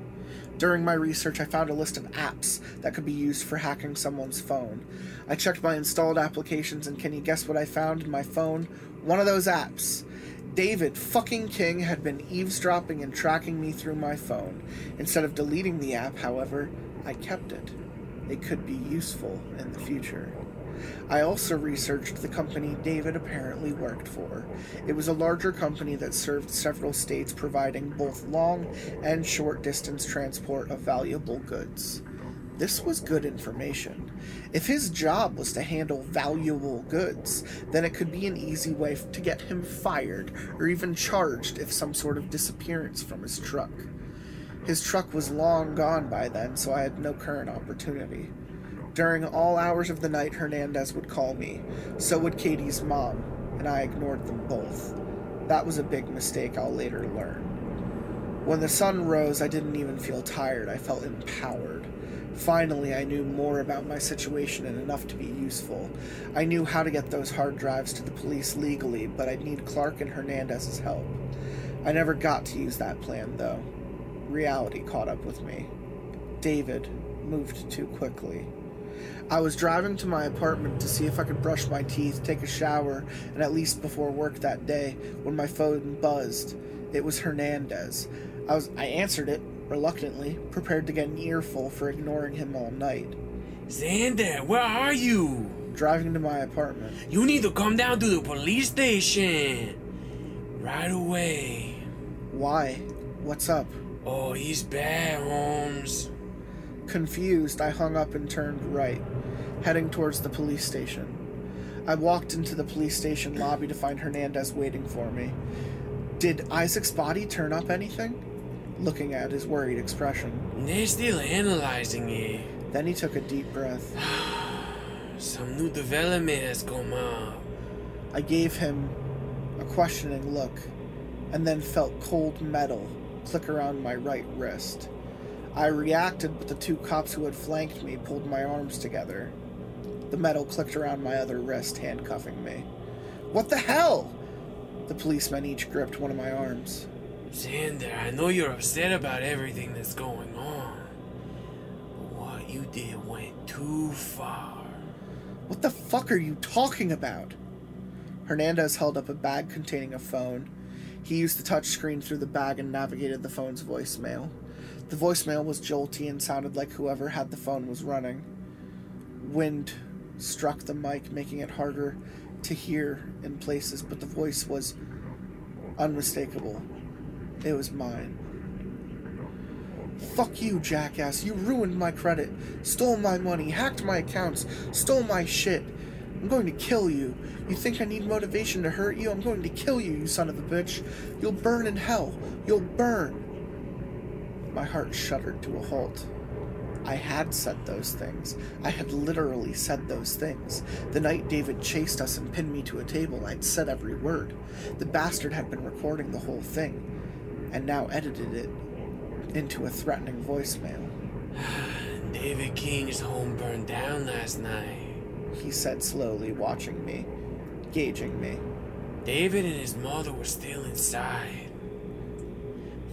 During my research, I found a list of apps that could be used for hacking someone's phone. I checked my installed applications, and can you guess what I found in my phone? One of those apps. David fucking King had been eavesdropping and tracking me through my phone. Instead of deleting the app, however, I kept it. It could be useful in the future. I also researched the company David apparently worked for. It was a larger company that served several states, providing both long and short distance transport of valuable goods. This was good information. If his job was to handle valuable goods, then it could be an easy way to get him fired or even charged if some sort of disappearance from his truck. His truck was long gone by then, so I had no current opportunity. During all hours of the night, Hernandez would call me. So would Katie's mom, and I ignored them both. That was a big mistake I'll later learn. When the sun rose, I didn't even feel tired. I felt empowered. Finally, I knew more about my situation and enough to be useful. I knew how to get those hard drives to the police legally, but I'd need Clark and Hernandez's help. I never got to use that plan, though reality caught up with me. David moved too quickly. I was driving to my apartment to see if I could brush my teeth, take a shower, and at least before work that day when my phone buzzed. It was Hernandez. I was I answered it reluctantly, prepared to get an earful for ignoring him all night. Xander, where are you? Driving to my apartment. You need to come down to the police station. Right away. Why? What's up? Oh, he's bad, Holmes. Confused, I hung up and turned right, heading towards the police station. I walked into the police station lobby to find Hernandez waiting for me. Did Isaac's body turn up anything? Looking at his worried expression. They're still analyzing it. Then he took a deep breath. Some new development has come up. I gave him a questioning look, and then felt cold metal click around my right wrist. I reacted, but the two cops who had flanked me pulled my arms together. The metal clicked around my other wrist, handcuffing me. What the hell? The policemen each gripped one of my arms. Xander, I know you're upset about everything that's going on. But what you did went too far. What the fuck are you talking about? Hernandez held up a bag containing a phone. He used the touchscreen through the bag and navigated the phone's voicemail. The voicemail was jolty and sounded like whoever had the phone was running. Wind struck the mic, making it harder to hear in places, but the voice was unmistakable. It was mine. Fuck you, jackass. You ruined my credit, stole my money, hacked my accounts, stole my shit. I'm going to kill you. You think I need motivation to hurt you? I'm going to kill you, you son of a bitch. You'll burn in hell. You'll burn. My heart shuddered to a halt. I had said those things. I had literally said those things. The night David chased us and pinned me to a table, I'd said every word. The bastard had been recording the whole thing, and now edited it into a threatening voicemail. David King's home burned down last night. He said slowly, watching me, gauging me. David and his mother were still inside.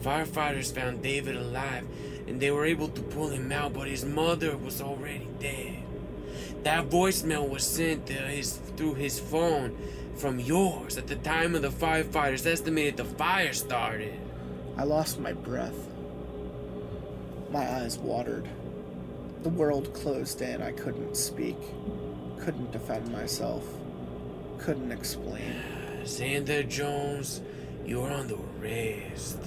Firefighters found David alive and they were able to pull him out, but his mother was already dead. That voicemail was sent to his, through his phone from yours at the time of the firefighters estimated the fire started. I lost my breath. My eyes watered. The world closed in. I couldn't speak, couldn't defend myself, couldn't explain. Xander Jones, you're on the wrist.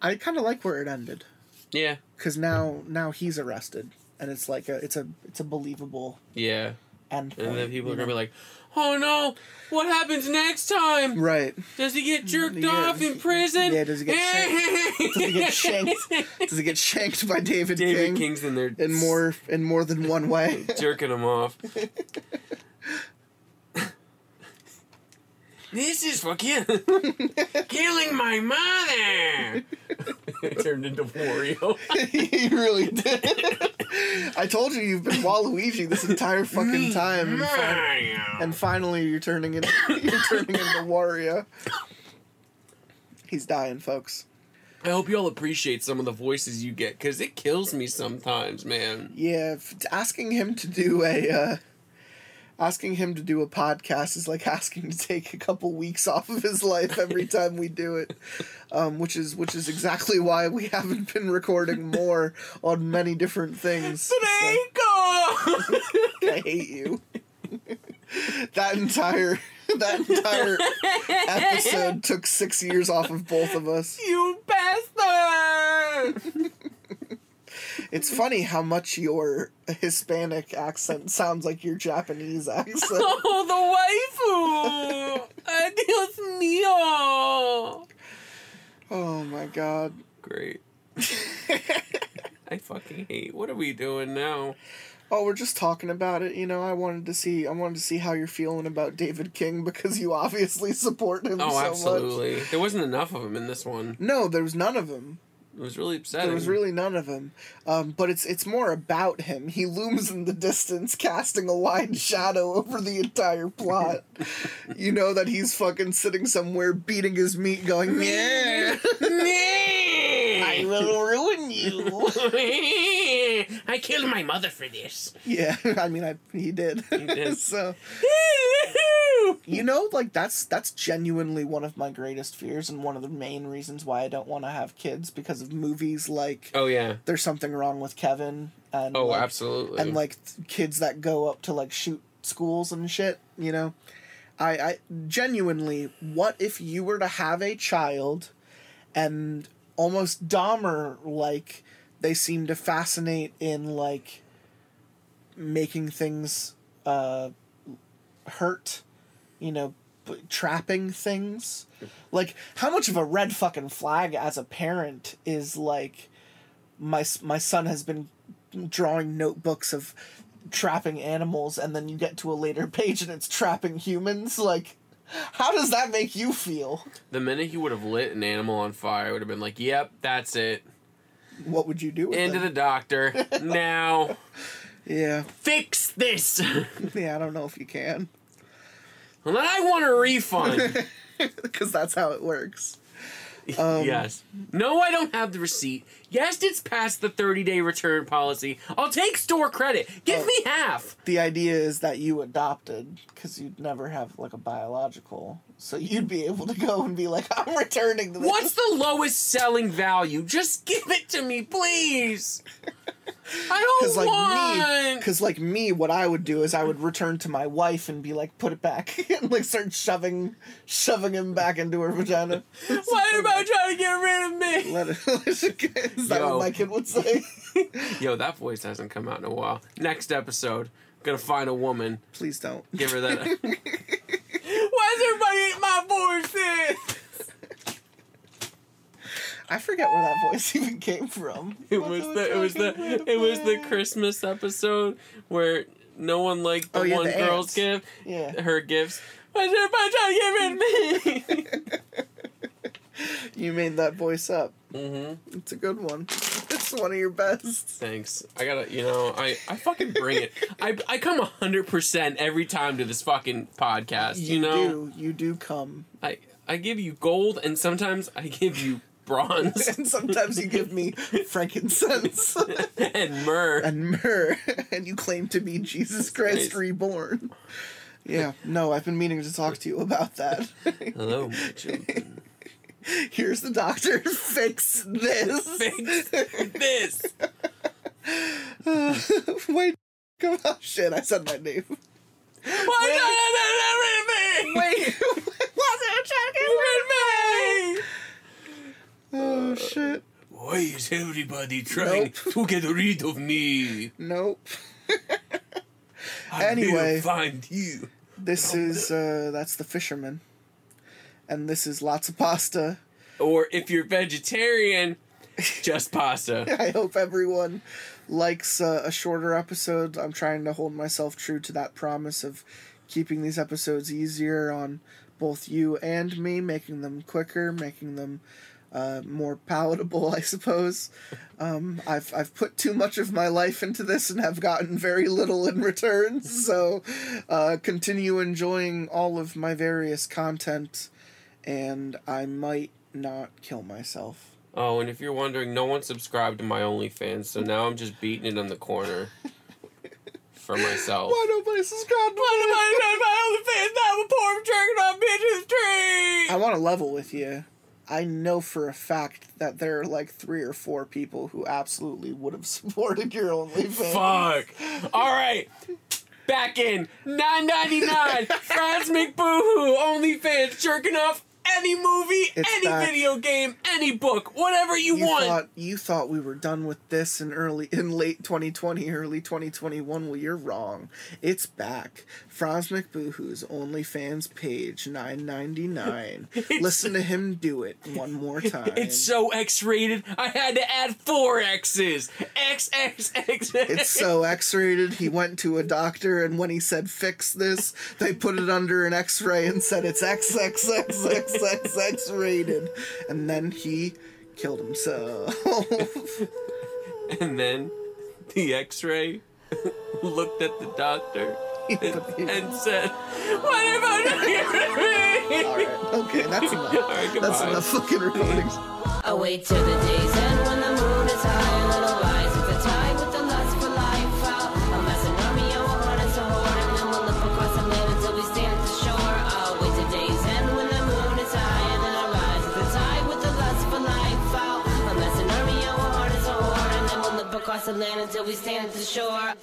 I kind of like where it ended Yeah. because now now he's arrested and it's like a it's a it's a believable Yeah. End. And then people are gonna be like, "Oh no, what happens next time? right. Does he get jerked Yeah. off in prison? Yeah, does he get shanked? Does he get shanked? Does he get shanked by David, David King King's in there in more in more than one way? jerking him off. this is for kill- killing my mother. it turned into Wario. he really did. I told you you've been Waluigi this entire fucking time, and, fin- Mario. and finally you're turning into you're turning into Wario. He's dying, folks. I hope you all appreciate some of the voices you get because it kills me sometimes, man. Yeah, f- asking him to do a uh, asking him to do a podcast is like asking to take a couple weeks off of his life every time we do it, um, which is which is exactly why we haven't been recording more on many different things. So, I hate you. that entire that entire episode took six years off of both of us. you bastard! It's funny how much your Hispanic accent sounds like your Japanese accent. Oh, the waifu! Adios mio! Oh my god. Great. I fucking hate. What are we doing now? Oh, we're just talking about it. You know, I wanted to see. I wanted to see how you're feeling about David King because you obviously support him Oh, so much. absolutely. There wasn't enough of him in this one. No, there was none of him. It was really upsetting. There was really none of him. Um, but it's it's more about him. He looms in the distance, casting a wide shadow over the entire plot. you know that he's fucking sitting somewhere beating his meat, going, "Yeah, I will ruin you." I killed my mother for this. yeah, I mean, I he did. did. so you know, like that's that's genuinely one of my greatest fears and one of the main reasons why I don't want to have kids because of movies like oh yeah. There's something wrong with Kevin and Oh, like, absolutely. and like kids that go up to like shoot schools and shit you know i i genuinely what if you were to have a child and almost dahmer like they seem to fascinate in like making things uh hurt you know p- trapping things. Like how much of a red fucking flag as a parent is like my my son has been drawing notebooks of trapping animals and then you get to a later page and it's trapping humans? Like how does that make you feel? The minute he would have lit an animal on fire, I would have been like, "Yep, that's it. what would you do with Into the doctor. Now. yeah. Fix this." yeah i don't know if you can well, then I want a refund. because that's how it works Um, yes. No, I don't have the receipt. Yes, it's past the 30 day return policy. I'll take store credit. Give Oh. me half. the idea is that you adopted because you'd never have like a biological so you'd be able to go and be like i'm returning this What's the lowest selling value? Just give it to me, please. I don't Because like me, want. because like me, what I would do is I would return to my wife and be like, put it back, and like start shoving, shoving him back into her vagina. Why about trying to get rid of me? Let it, is that Yo. what my kid would say? Yo, that voice hasn't come out in a while. Next episode, gonna find a woman, Please don't. give her that. Why does everybody eat my voice? I forget where that voice even came from. It What was the it was the it was the? Christmas episode where no one liked the Oh, yeah, one the girl's gift. Yeah. Her gifts. Why trying to get rid of me? You made that voice up. mm-hmm. It's a good one. It's one of your best. Thanks. I gotta, you know, I, I fucking bring it. I, I come hundred percent every time to this fucking podcast. You, know, do. You do come. I I give you gold, and sometimes I give you bronze And sometimes you give me frankincense and myrrh. and myrrh, and you claim to be Jesus Christ Nice. reborn. Yeah, no, I've been meaning to talk to you about that. Hello. Here's the doctor. Fix this. Fix this. Wait, come on. Shit, I said my name. Why not get rid of me? Wait, what's it to Rid me. Oh shit. Why is everybody trying to get rid of me? Nope. I'm Anyway. find you. This is uh that's the fisherman. And this is Lotsa Pasta. Or if you're vegetarian, just pasta. I hope everyone likes uh, a shorter episode. I'm trying to hold myself true to that promise of keeping these episodes easier on both you and me, making them quicker, making them uh, more palatable, I suppose. Um, I've I've put too much of my life into this and have gotten very little in return. So, uh, continue enjoying all of my various content, and I might not kill myself. Oh, and if you're wondering, no one subscribed to my OnlyFans, so now I'm just beating it on the corner for myself. Why nobody subscribed? Why nobody subscribed? My only fan that I'm a poor jerking on bitches tree. I want to level with you. I know for a fact that there are like three or four people who absolutely would have supported your OnlyFans. Fuck. All right. Back in 9.99. Frowns McBooHoo OnlyFans jerking off any movie, It's any back. video game, any book, whatever you, You want. thought you thought we were done with this in early in late 2020, early 2021. Well, you're wrong. It's back. Frowns McBooHoo's OnlyFans page, 9.99. Listen to him do it one more time. It's so X-rated. I had to add four X's. X X X. It's so X-rated. He went to a doctor, and when he said fix this, they put it under an X-ray and said it's XXXXXX rated, and then he killed himself. And then the X-ray looked at the doctor and said, "What about you?" All right, okay, that's enough. All right, That's enough fucking recordings. I wait till the day's end when the moon is high and then with the tide with the lust for life out. I'm as an I'm a heart as and then we'll look across the land until we stand at the shore. I'll wait till day's end when the moon is high and then I'll rise with the tide with the lust for life out. I'm as an I'm a heart as and then we'll look across the land until we stand at the shore.